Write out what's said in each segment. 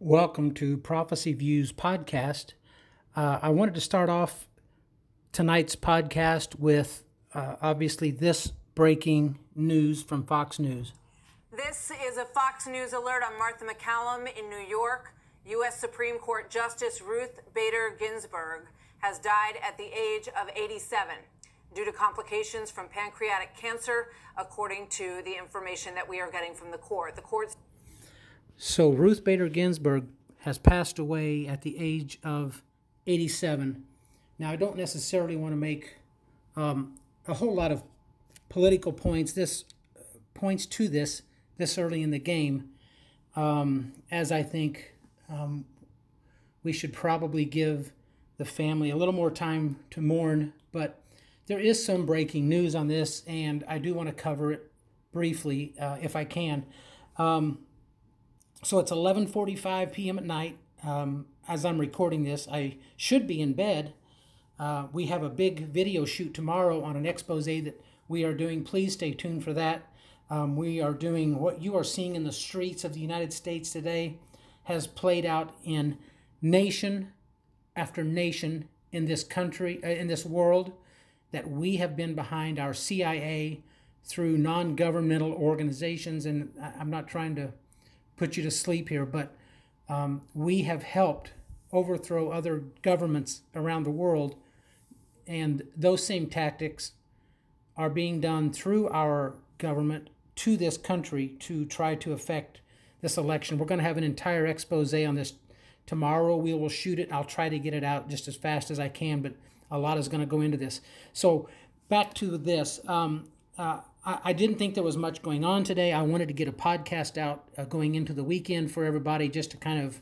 Welcome to Prophecy Views podcast. Uh, I wanted to start off tonight's podcast with uh, obviously this breaking news from Fox News. This is a Fox News alert on Martha MacCallum in New York. U.S. Supreme Court Justice Ruth Bader Ginsburg has died at the age of 87 due to complications from pancreatic cancer, according to the information that we are getting from the court. The court so Ruth Bader Ginsburg has passed away at the age of 87. Now I don't necessarily want to make um, a whole lot of political points. This points to this this early in the game, um, as I think um, we should probably give the family a little more time to mourn. But there is some breaking news on this, and I do want to cover it briefly uh, if I can. Um, so it's 11:45 p.m. at night. Um, as I'm recording this, I should be in bed. Uh, we have a big video shoot tomorrow on an expose that we are doing. Please stay tuned for that. Um, we are doing what you are seeing in the streets of the United States today has played out in nation after nation in this country, uh, in this world, that we have been behind our CIA through non governmental organizations. And I'm not trying to put you to sleep here, but um, we have helped overthrow other governments around the world, and those same tactics are being done through our government to this country to try to affect this election. We're going to have an entire expose on this tomorrow. We will shoot it. I'll try to get it out just as fast as I can, but a lot is going to go into this. So back to this. Um, uh, I, I didn't think there was much going on today. I wanted to get a podcast out uh, going into the weekend for everybody just to kind of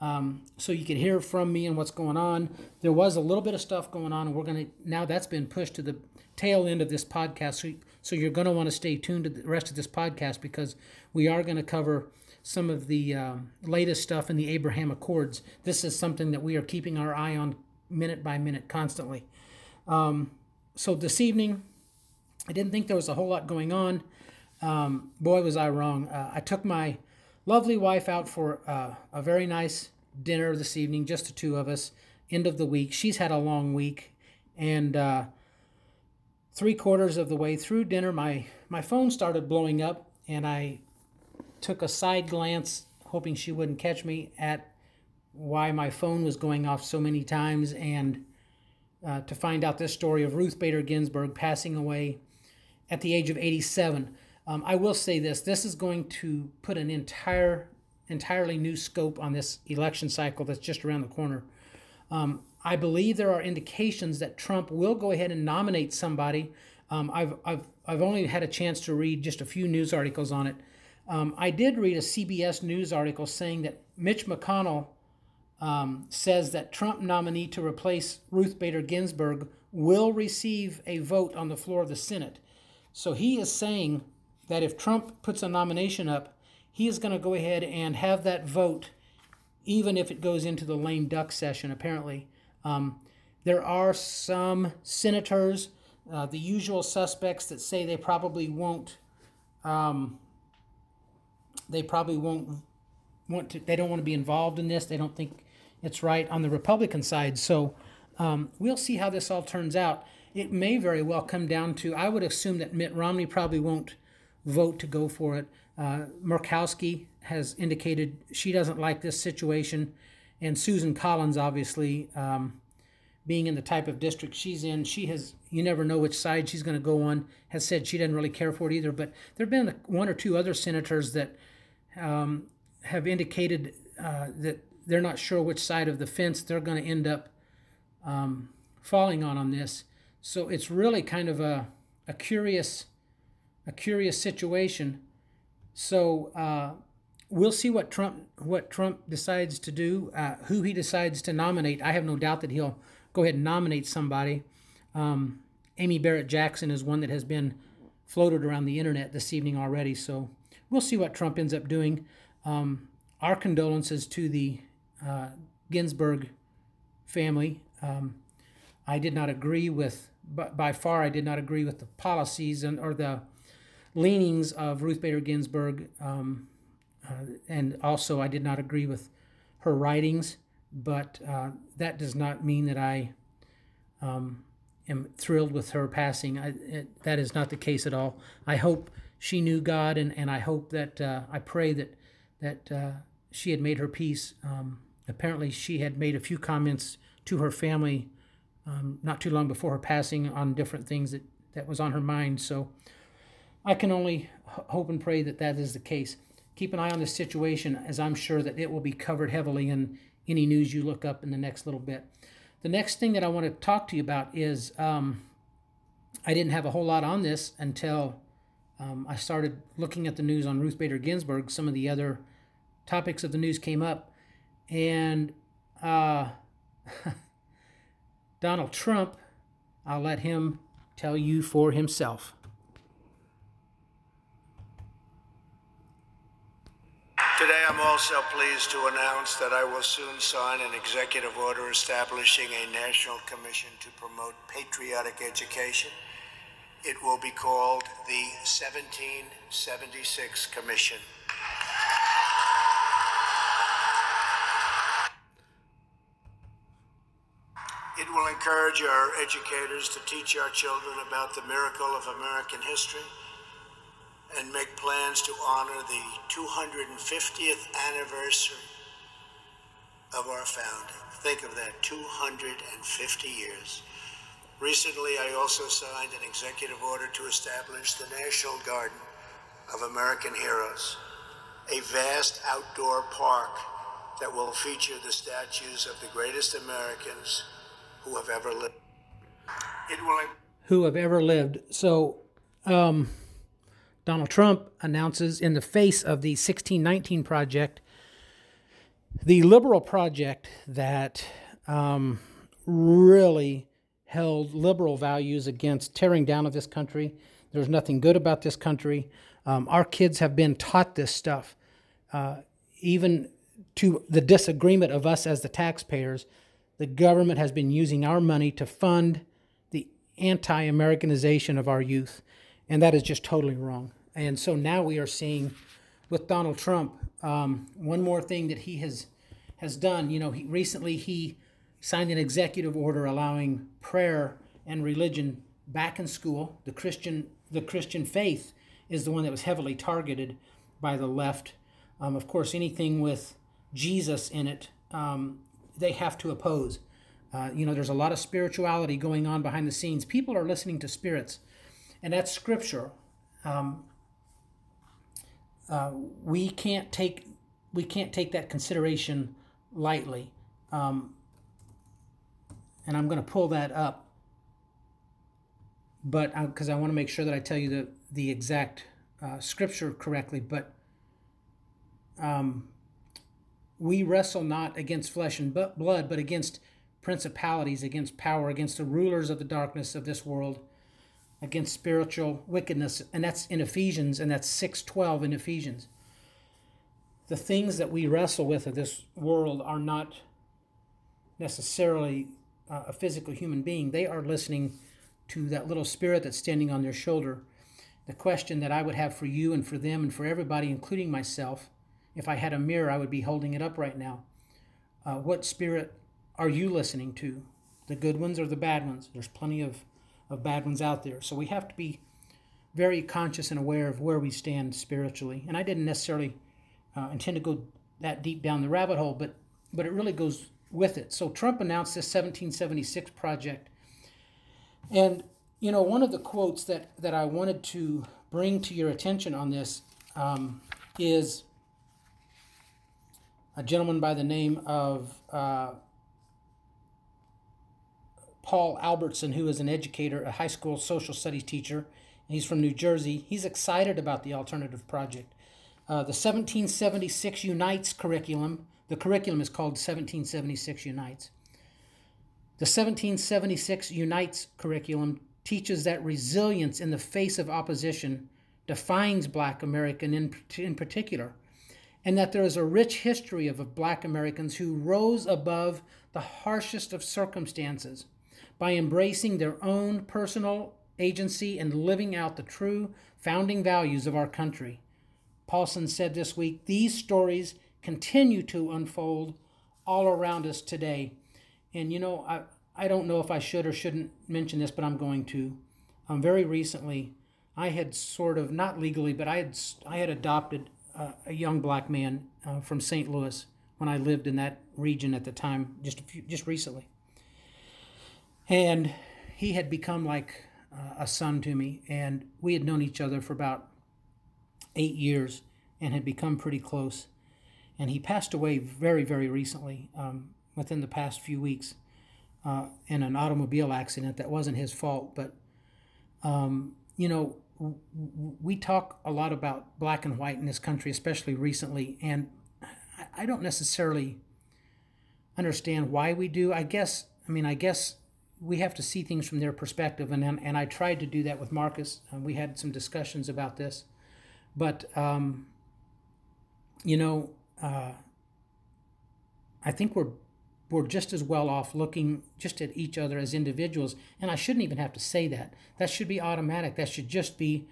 um, so you could hear from me and what's going on. There was a little bit of stuff going on, and we're going to now that's been pushed to the tail end of this podcast. So, so you're going to want to stay tuned to the rest of this podcast because we are going to cover some of the um, latest stuff in the Abraham Accords. This is something that we are keeping our eye on minute by minute constantly. Um, so this evening, I didn't think there was a whole lot going on. Um, boy, was I wrong. Uh, I took my lovely wife out for uh, a very nice dinner this evening, just the two of us, end of the week. She's had a long week. And uh, three quarters of the way through dinner, my, my phone started blowing up, and I took a side glance, hoping she wouldn't catch me, at why my phone was going off so many times and uh, to find out this story of Ruth Bader Ginsburg passing away at the age of 87. Um, I will say this: this is going to put an entire, entirely new scope on this election cycle that's just around the corner. Um, I believe there are indications that Trump will go ahead and nominate somebody. Um, I've, I've, I've only had a chance to read just a few news articles on it. Um, I did read a CBS News article saying that Mitch McConnell um, says that Trump nominee to replace Ruth Bader Ginsburg will receive a vote on the floor of the Senate. So he is saying that if Trump puts a nomination up, he is going to go ahead and have that vote, even if it goes into the lame duck session, apparently. Um, there are some senators, uh, the usual suspects, that say they probably won't. Um, they probably won't want to. They don't want to be involved in this. They don't think it's right on the Republican side. So um, we'll see how this all turns out it may very well come down to I would assume that Mitt Romney probably won't vote to go for it. Uh, Murkowski has indicated she doesn't like this situation, and Susan Collins, obviously, um, being in the type of district she's in, she has you never know which side she's going to go on. Has said she doesn't really care for it either. But there have been one or two other senators that um, have indicated uh, that they're not sure which side of the fence they're going to end up um, falling on on this. So it's really kind of a, a curious a curious situation. So uh, we'll see what Trump what Trump decides to do, uh, who he decides to nominate. I have no doubt that he'll go ahead and nominate somebody. Um, Amy Barrett Jackson is one that has been floated around the internet this evening already. So we'll see what Trump ends up doing. Um, our condolences to the uh, Ginsburg family. Um, I did not agree with, but by far, I did not agree with the policies and or the leanings of Ruth Bader Ginsburg, um, uh, and also I did not agree with her writings, but uh, that does not mean that I um, am thrilled with her passing. I, it, that is not the case at all. I hope she knew God, and, and I hope that uh, I pray that that uh, she had made her peace. Um, apparently, she had made a few comments to her family um, not too long before her passing on different things that, that was on her mind. So I can only hope and pray that that is the case. Keep an eye on this situation, as I'm sure that it will be covered heavily in any news you look up in the next little bit. The next thing that I want to talk to you about is um, I didn't have a whole lot on this until um, I started looking at the news on Ruth Bader Ginsburg. Some of the other topics of the news came up, and uh, Donald Trump, I'll let him tell you for himself. Today, I'm also pleased to announce that I will soon sign an executive order establishing a national commission to promote patriotic education. It will be called the 1776 Commission. It will encourage our educators to teach our children about the miracle of American history and make plans to honor the 250th anniversary of our founding. Think of that 250 years. Recently, I also signed an executive order to establish the National Garden of American Heroes, a vast outdoor park that will feature the statues of the greatest Americans who have ever lived. It will. Who have ever lived. So, um, Donald Trump announces in the face of the 1619 project, the liberal project that um, really held liberal values against tearing down of this country. There's nothing good about this country. Um, our kids have been taught this stuff, uh, even to the disagreement of us as the taxpayers. The government has been using our money to fund the anti Americanization of our youth, and that is just totally wrong. And so now we are seeing with Donald Trump um, one more thing that he has has done. You know, he recently he signed an executive order allowing prayer and religion back in school. The Christian the Christian faith is the one that was heavily targeted by the left. Um, of course, anything with Jesus in it, um, they have to oppose. Uh, you know, there's a lot of spirituality going on behind the scenes. People are listening to spirits, and that's scripture. Um, uh, we can't take we can't take that consideration lightly. Um, and I'm going to pull that up, but because I, want to make sure that I tell you the the exact uh, scripture correctly. But um, we wrestle not against flesh and blood, but against principalities, against power, against the rulers of the darkness of this world against spiritual wickedness and that's in Ephesians and that's 6:12 in Ephesians. The things that we wrestle with of this world are not necessarily uh, a physical human being. They are listening to that little spirit that's standing on their shoulder. The question that I would have for you and for them and for everybody, including myself, if I had a mirror, I would be holding it up right now. Uh, what spirit are you listening to? The good ones or the bad ones? There's plenty of of bad ones out there. So we have to be very conscious and aware of where we stand spiritually. And I didn't necessarily uh, intend to go that deep down the rabbit hole, but but it really goes with it. So Trump announced this 1776 project, and you know one of the quotes that that I wanted to bring to your attention on this um, is a gentleman by the name of uh, Paul Albertson, who is an educator, a high school social studies teacher, and he's from New Jersey. He's excited about the alternative project. Uh, the 1776 Unites curriculum, the curriculum is called 1776 Unites. The 1776 Unites curriculum teaches that resilience in the face of opposition defines Black American in, in particular, and that there is a rich history of Black Americans who rose above the harshest of circumstances by embracing their own personal agency and living out the true founding values of our country. Paulson said this week these stories continue to unfold all around us today. And you know, I I don't know if I should or shouldn't mention this, but I'm going to. Um, very recently, I had sort of not legally, but I had I had adopted uh, a young black man uh, from St. Louis when I lived in that region at the time, just a few, just recently. And he had become like uh, a son to me, and we had known each other for about eight years and had become pretty close. And he passed away very, very recently, um, within the past few weeks, uh, in an automobile accident that wasn't his fault. But, um, you know, we talk a lot about black and white in this country, especially recently, and I don't necessarily understand why we do. I guess, I mean, I guess we have to see things from their perspective, and and I tried to do that with Marcus. Uh, we had some discussions about this, but um, you know, uh, I think we're we're just as well off looking just at each other as individuals, and I shouldn't even have to say that. That should be automatic. That should just be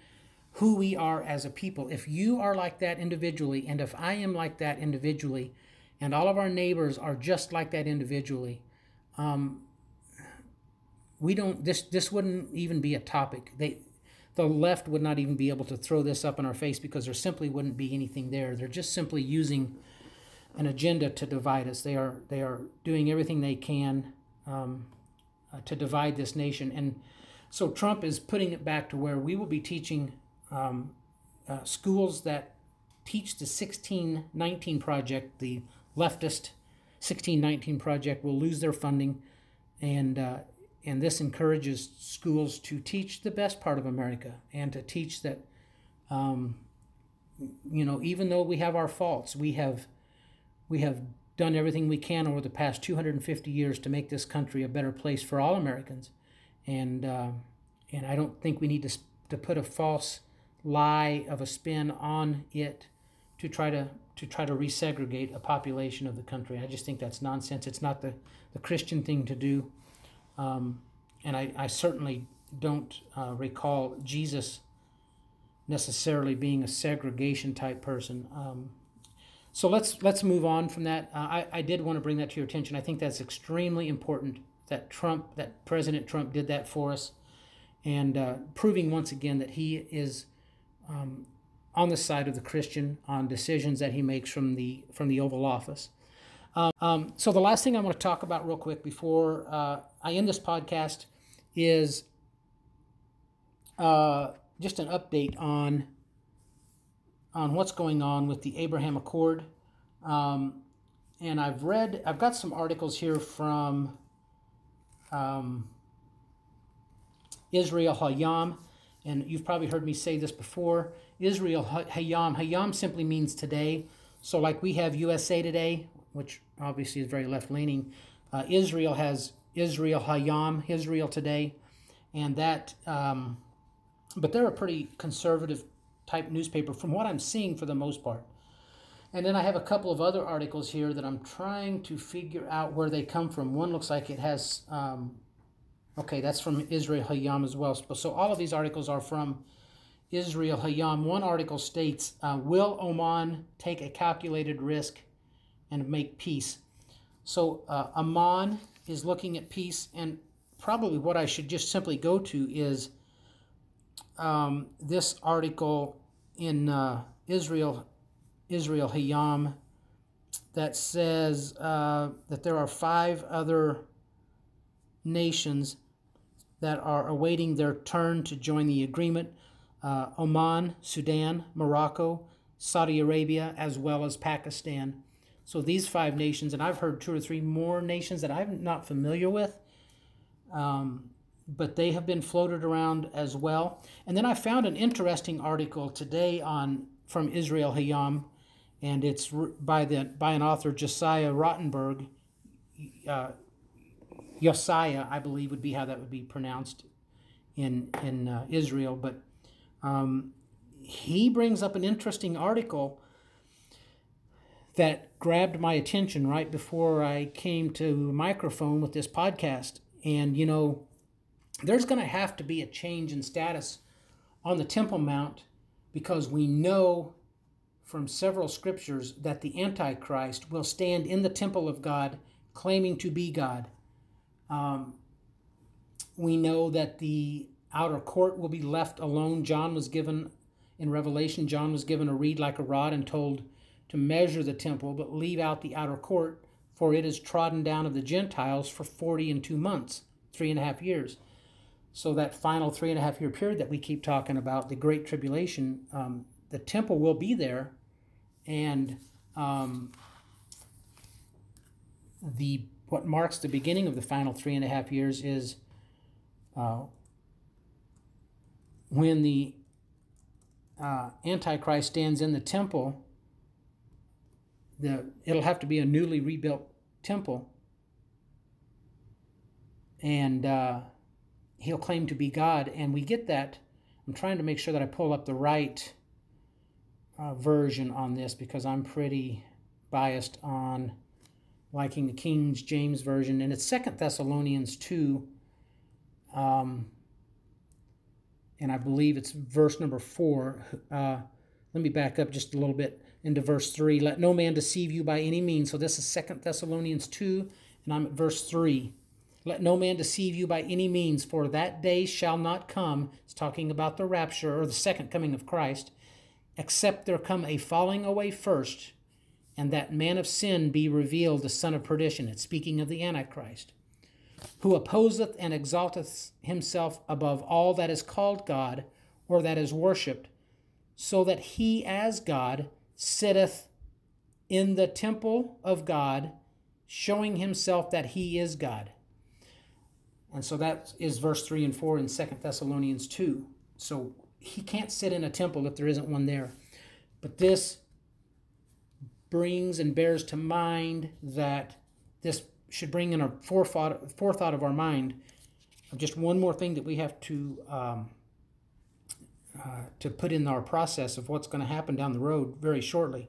who we are as a people. If you are like that individually, and if I am like that individually, and all of our neighbors are just like that individually, um, we don't this this wouldn't even be a topic they the left would not even be able to throw this up in our face because there simply wouldn't be anything there they're just simply using an agenda to divide us. They are they are doing everything they can um, uh, to divide this nation. And so trump is putting it back to where we will be teaching um, uh, schools that teach the 1619 project the leftist 1619 project will lose their funding. And uh, and this encourages schools to teach the best part of America and to teach that, um, you know, even though we have our faults, we have we have done everything we can over the past 250 years to make this country a better place for all Americans, and uh, and I don't think we need to to put a false lie of a spin on it to try to to try to resegregate a population of the country. I just think that's nonsense. It's not the, the Christian thing to do. Um, and I, I certainly don't uh, recall Jesus necessarily being a segregation type person. Um, so let's let's move on from that. Uh, I, I did want to bring that to your attention. I think that's extremely important that Trump, that President Trump did that for us, and uh, proving once again that he is um, on the side of the Christian on decisions that he makes from the from the Oval Office. Um, um, so the last thing I want to talk about real quick before uh, I end this podcast is uh, just an update on on what's going on with the Abraham Accord. Um, and I've read, I've got some articles here from um, Israel Hayam, and you've probably heard me say this before. Israel Hayam, Hayam simply means today. So, like we have USA Today, which obviously is very left leaning. Uh, Israel has Israel Hayam, Israel Today, and that, um, but they're a pretty conservative type newspaper from what I'm seeing for the most part. And then I have a couple of other articles here that I'm trying to figure out where they come from. One looks like it has, um, okay, that's from Israel Hayam as well. So all of these articles are from Israel Hayam. One article states, uh, Will Oman take a calculated risk and make peace. So uh, is looking at peace, and probably what I should just simply go to is um, this article in uh, Israel, Israel Hayam, that says uh, that there are five other nations that are awaiting their turn to join the agreement. Uh, Oman, Sudan, Morocco, Saudi Arabia, as well as Pakistan. So these five nations, and I've heard two or three more nations that I'm not familiar with, um, but they have been floated around as well. And then I found an interesting article today on from Israel Hayam, and it's by the by an author Josiah Rottenberg. Uh, Josiah, I believe, would be how that would be pronounced in in uh, Israel, but um, he brings up an interesting article that grabbed my attention right before I came to microphone with this podcast. And, you know, there's going to have to be a change in status on the Temple Mount because we know from several scriptures that the Antichrist will stand in the temple of God claiming to be God. Um, we know that the outer court will be left alone. John was given, in Revelation, John was given a reed like a rod and told to measure the temple, but leave out the outer court, for it is trodden down of the Gentiles for forty and two months, three and a half years. So that final three and a half year period that we keep talking about, the Great Tribulation, um, the temple will be there, and um, the what marks the beginning of the final three and a half years is uh, when the uh, Antichrist stands in the temple. The it'll have to be a newly rebuilt temple, and uh, he'll claim to be God, and we get that. I'm trying to make sure that I pull up the right uh, version on this because I'm pretty biased on liking the King James version, and it's Second Thessalonians two, um, and I believe it's verse number four. Uh, let me back up just a little bit into verse three. Let no man deceive you by any means. So this is Second Thessalonians two, and I'm at verse three. Let no man deceive you by any means, for that day shall not come. It's talking about the rapture or the second coming of Christ, except there come a falling away first, and that man of sin be revealed, the son of perdition. It's speaking of the Antichrist, who opposeth and exalteth himself above all that is called God or that is worshipped, so that he as God sitteth in the temple of God, showing himself that he is God. And so that is verse 3 and 4 in Second Thessalonians 2. So he can't sit in a temple if there isn't one there. But this brings and bears to mind that this should bring in a forethought, forethought of our mind of just one more thing that we have to um, uh, to put in our process of what's going to happen down the road very shortly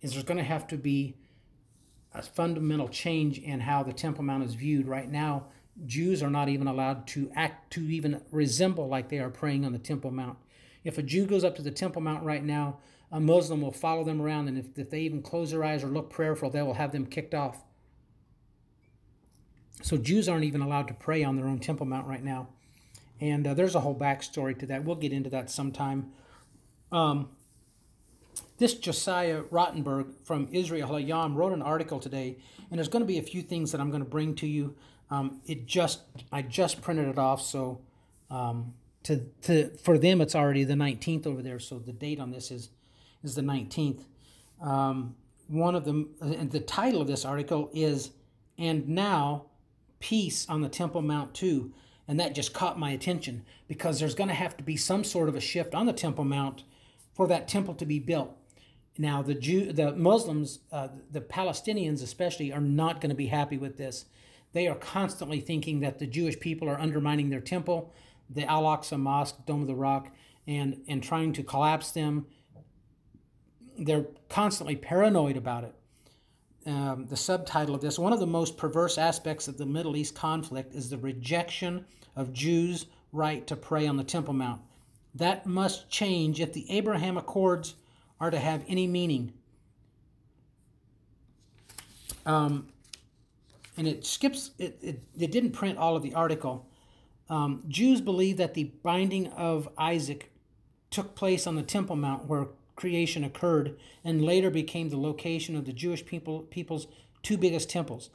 is there's going to have to be a fundamental change in how the Temple Mount is viewed right now Jews are not even allowed to act to even resemble like they are praying on the Temple Mount. If a Jew goes up to the Temple Mount right now, a Muslim will follow them around, and if, if they even close their eyes or look prayerful, they will have them kicked off. So Jews aren't even allowed to pray on their own Temple Mount right now. And uh, there's a whole backstory to that. We'll get into that sometime. Um, this Josiah Rottenberg from Israel Hayam wrote an article today, and there's going to be a few things that I'm going to bring to you. Um, it just I just printed it off, so um, to to for them it's already the 19th over there. So the date on this is is the 19th. Um, one of them, and the title of this article is "And Now Peace on the Temple Mount too," and that just caught my attention because there's going to have to be some sort of a shift on the Temple Mount for that temple to be built. Now the Jew, the Muslims, uh, the Palestinians especially, are not going to be happy with this they are constantly thinking that the Jewish people are undermining their temple, the Al Aqsa Mosque, Dome of the Rock, and, and trying to collapse them. They're constantly paranoid about it. Um, the subtitle of this one of the most perverse aspects of the Middle East conflict is the rejection of Jews' right to pray on the Temple Mount. That must change if the Abraham Accords are to have any meaning. Um, and it skips, it, it, it didn't print all of the article. Um, Jews believe that the binding of Isaac took place on the Temple Mount where creation occurred and later became the location of the Jewish people, people's two biggest temples.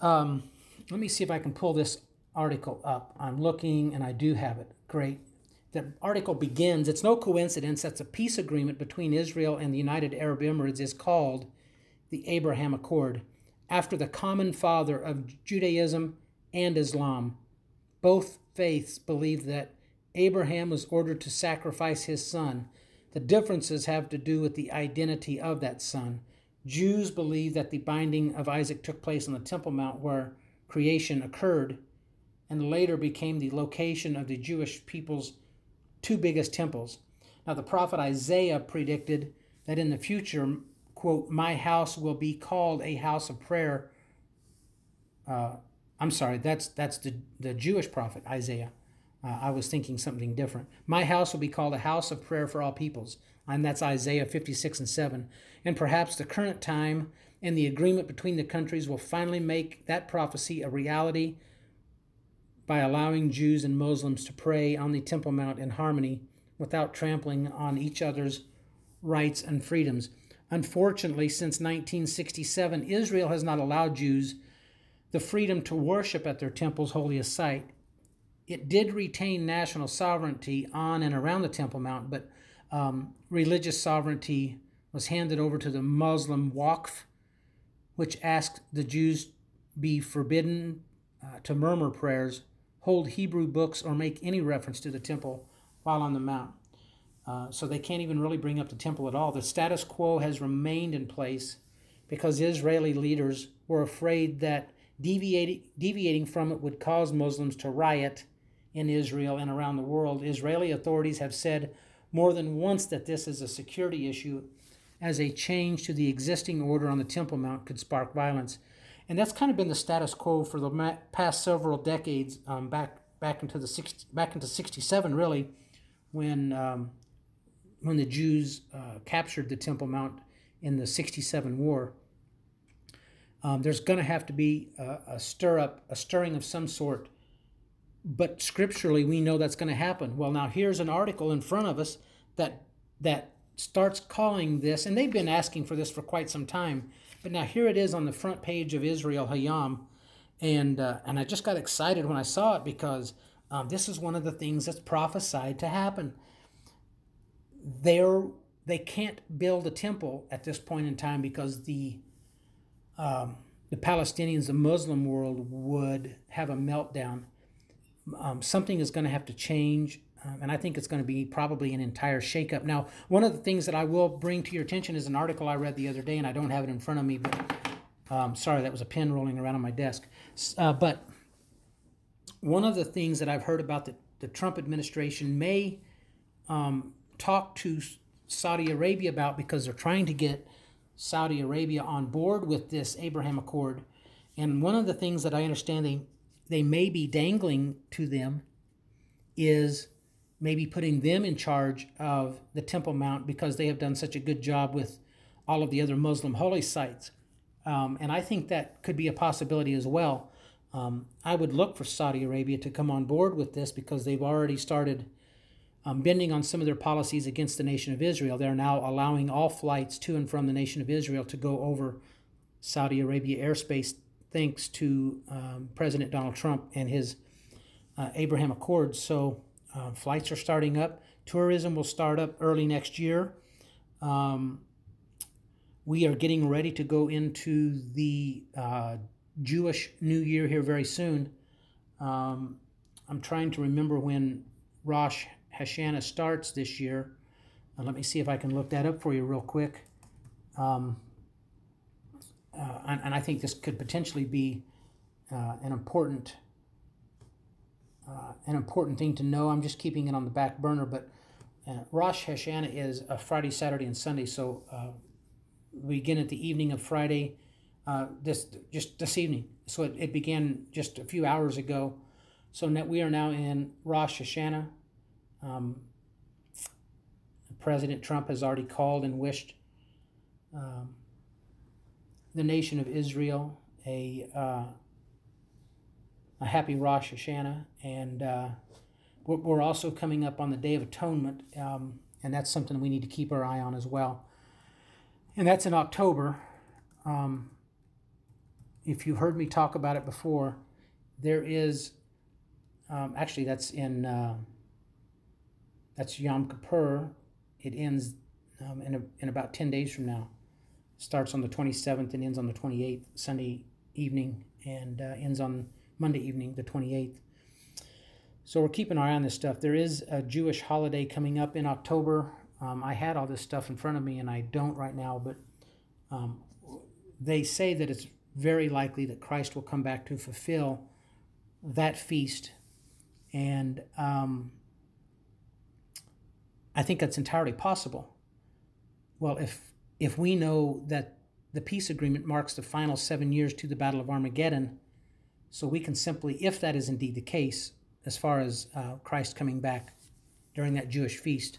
Um, let me see if I can pull this article up. I'm looking and I do have it. Great. The article begins It's no coincidence that the peace agreement between Israel and the United Arab Emirates is called the Abraham Accord after the common father of Judaism and Islam. Both faiths believe that Abraham was ordered to sacrifice his son. The differences have to do with the identity of that son. Jews believe that the binding of Isaac took place on the Temple Mount where creation occurred and later became the location of the Jewish people's two biggest temples. Now, the prophet Isaiah predicted that in the future quote, my house will be called a house of prayer. Uh, I'm sorry, that's that's the, the Jewish prophet Isaiah. Uh, I was thinking something different. My house will be called a house of prayer for all peoples. And that's Isaiah 56 and 7. And perhaps the current time and the agreement between the countries will finally make that prophecy a reality by allowing Jews and Muslims to pray on the Temple Mount in harmony without trampling on each other's rights and freedoms. Unfortunately, since 1967, Israel has not allowed Jews the freedom to worship at their temple's holiest site. It did retain national sovereignty on and around the Temple Mount, but um, religious sovereignty was handed over to the Muslim Waqf, which asked the Jews be forbidden uh, to murmur prayers, hold Hebrew books, or make any reference to the temple while on the mount. Uh, so they can't even really bring up the temple at all. The status quo has remained in place because Israeli leaders were afraid that deviating, deviating from it would cause Muslims to riot in Israel and around the world. Israeli authorities have said more than once that this is a security issue, as a change to the existing order on the Temple Mount could spark violence. And that's kind of been the status quo for the past several decades, um, back back into the 60, back into 67 really, when um, when the Jews uh, captured the Temple Mount in the 67 war. Um, there's going to have to be a, a stir up, a stirring of some sort but scripturally we know that's going to happen well now here's an article in front of us that that starts calling this and they've been asking for this for quite some time but now here it is on the front page of israel hayom and uh, and i just got excited when i saw it because um, this is one of the things that's prophesied to happen they're they can't build a temple at this point in time because the um, the palestinians the muslim world would have a meltdown um, something is going to have to change. Um, and I think it's going to be probably an entire shakeup. Now, one of the things that I will bring to your attention is an article I read the other day, and I don't have it in front of me, but um, sorry, that was a pen rolling around on my desk. Uh, but one of the things that I've heard about the, the Trump administration may um, talk to Saudi Arabia about because they're trying to get Saudi Arabia on board with this Abraham Accord. And one of the things that I understand they they may be dangling to them is maybe putting them in charge of the Temple Mount because they have done such a good job with all of the other Muslim holy sites. Um, and I think that could be a possibility as well. Um, I would look for Saudi Arabia to come on board with this because they've already started um, bending on some of their policies against the nation of Israel. They're now allowing all flights to and from the nation of Israel to go over Saudi Arabia airspace thanks to um, President Donald Trump and his uh, Abraham Accords. So uh, flights are starting up. Tourism will start up early next year. Um, we are getting ready to go into the uh, Jewish New Year here very soon. Um, I'm trying to remember when Rosh Hashanah starts this year. Uh, let me see if I can look that up for you real quick. Um, uh, and, and, I think this could potentially be uh, an important uh, an important thing to know. I'm just keeping it on the back burner, but uh, Rosh Hashanah is a Friday, Saturday, and Sunday. So uh, we begin at the evening of Friday, this just this evening. So it, it began just a few hours ago. So we are now in Rosh Hashanah. Um, President Trump has already called and wished um, the nation of Israel a uh, a happy Rosh Hashanah, and uh, we're, also coming up on the Day of Atonement, um, and that's something we need to keep our eye on as well. And that's in October. Um, if you've heard me talk about it before, there is um, actually that's in uh, that's Yom Kippur. It ends um, in a, in about ten days from now starts on the 27th and ends on the 28th, Sunday evening, and uh, ends on Monday evening, the 28th. So we're keeping our eye on this stuff. There is a Jewish holiday coming up in October. Um, I had all this stuff in front of me, and I don't right now, but um, they say that it's very likely that Christ will come back to fulfill that feast. And um, I think that's entirely possible. Well, if if we know that the peace agreement marks the final seven years to the Battle of Armageddon, so we can simply, if that is indeed the case, as far as uh, Christ coming back during that Jewish feast.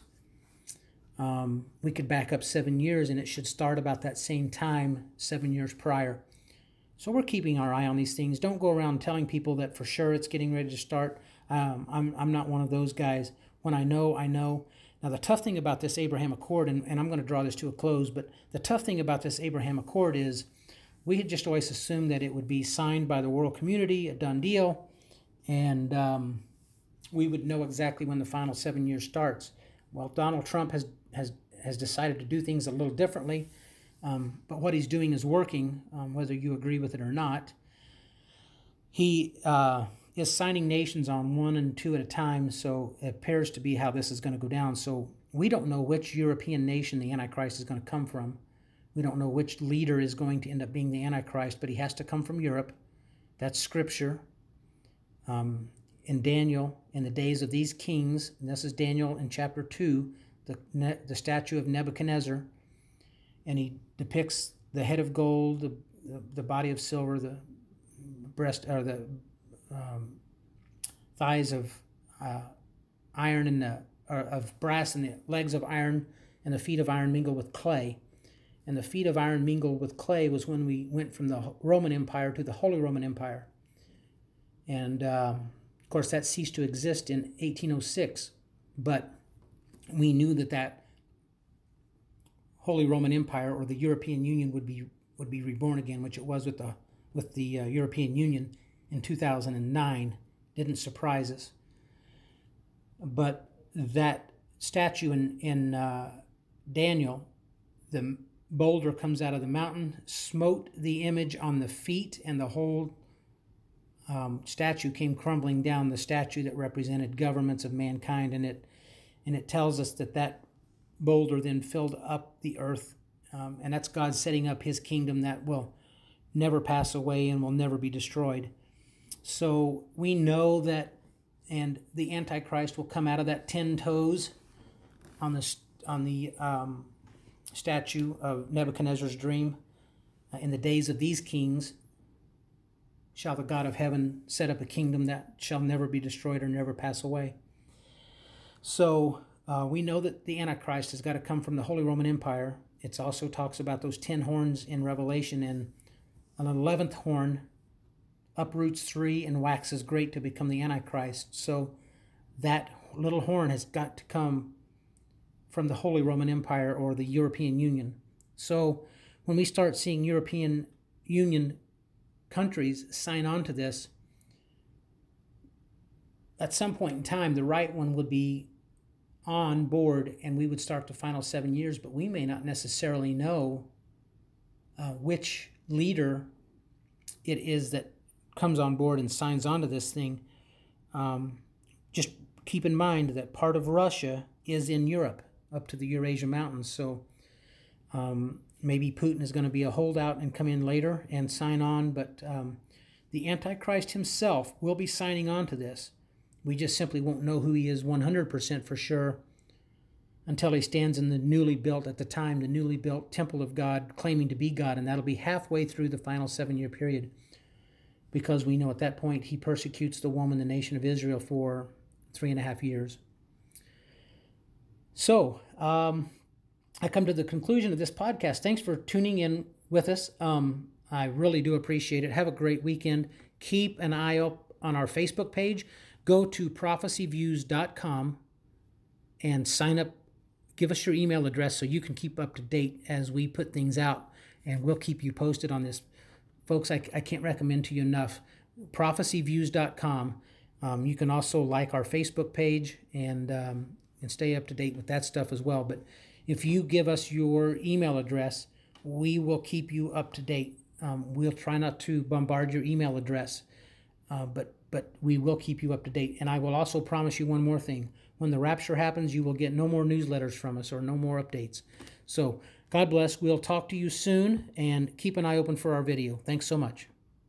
Um, we could back up seven years and it should start about that same time, seven years prior. So we're keeping our eye on these things. Don't go around telling people that for sure it's getting ready to start. Um, I'm, I'm not one of those guys. When I know, I know. Now, the tough thing about this Abraham Accord, and, and I'm going to draw this to a close, but the tough thing about this Abraham Accord is we had just always assumed that it would be signed by the world community, a done deal, and um, we would know exactly when the final seven years starts. Well, Donald Trump has has has decided to do things a little differently, um, but what he's doing is working, um, whether you agree with it or not. He uh, is signing nations on one and two at a time, so it appears to be how this is going to go down. So we don't know which European nation the Antichrist is going to come from. We don't know which leader is going to end up being the Antichrist, but he has to come from Europe. That's scripture. Um, in Daniel, in the days of these kings, and this is Daniel in chapter 2, the, the statue of Nebuchadnezzar, and he depicts the head of gold, the, the, the body of silver, the breast or the um, thighs of uh, iron and the of brass and the legs of iron and the feet of iron mingled with clay. And the feet of iron mingled with clay was when we went from the Roman Empire to the Holy Roman Empire. And um, of course, that ceased to exist in 1806. But we knew that that Holy Roman Empire or the European Union would be would be reborn again, which it was with the with the uh, European Union in 2009. Didn't surprise us. But that statue in in uh, Daniel, the boulder comes out of the mountain, smote the image on the feet, and the whole um, statue came crumbling down. The statue that represented governments of mankind, and it and it tells us that that boulder then filled up the earth. Um, and that's God setting up his kingdom that will never pass away and will never be destroyed. So we know that, and the Antichrist will come out of that ten toes on the, on the um, statue of Nebuchadnezzar's dream. Uh, in the days of these kings, shall the God of heaven set up a kingdom that shall never be destroyed or never pass away. So uh, we know that the Antichrist has got to come from the Holy Roman Empire. It also talks about those ten horns in Revelation, and an eleventh horn uproots three and waxes great to become the Antichrist. So that little horn has got to come from the Holy Roman Empire or the European Union. So when we start seeing European Union countries sign on to this, at some point in time, the right one would be on board and we would start the final seven years, but we may not necessarily know uh, which leader it is that comes on board and signs on to this thing. Um, just keep in mind that part of Russia is in Europe, up to the Eurasia Mountains. So um, maybe Putin is going to be a holdout and come in later and sign on, but um, the Antichrist himself will be signing on to this. We just simply won't know who he is 100% for sure until he stands in the newly built, at the time, the newly built temple of God, claiming to be God, and that'll be halfway through the final seven year period. Because we know at that point he persecutes the woman, the nation of Israel, for three and a half years. So, um, I come to the conclusion of this podcast. Thanks for tuning in with us. Um, I really do appreciate it. Have a great weekend. Keep an eye up on our Facebook page go to prophecyviews.com and sign up. Give us your email address so you can keep up to date as we put things out, and we'll keep you posted on this. Folks, I, I can't recommend to you enough prophecyviews.com. Um, you can also like our Facebook page and um, and stay up to date with that stuff as well. But if you give us your email address, we will keep you up to date. Um, we'll try not to bombard your email address, uh, but but we will keep you up to date. And I will also promise you one more thing. When the rapture happens, you will get no more newsletters from us or no more updates. So, God bless. We'll talk to you soon and keep an eye open for our video. Thanks so much.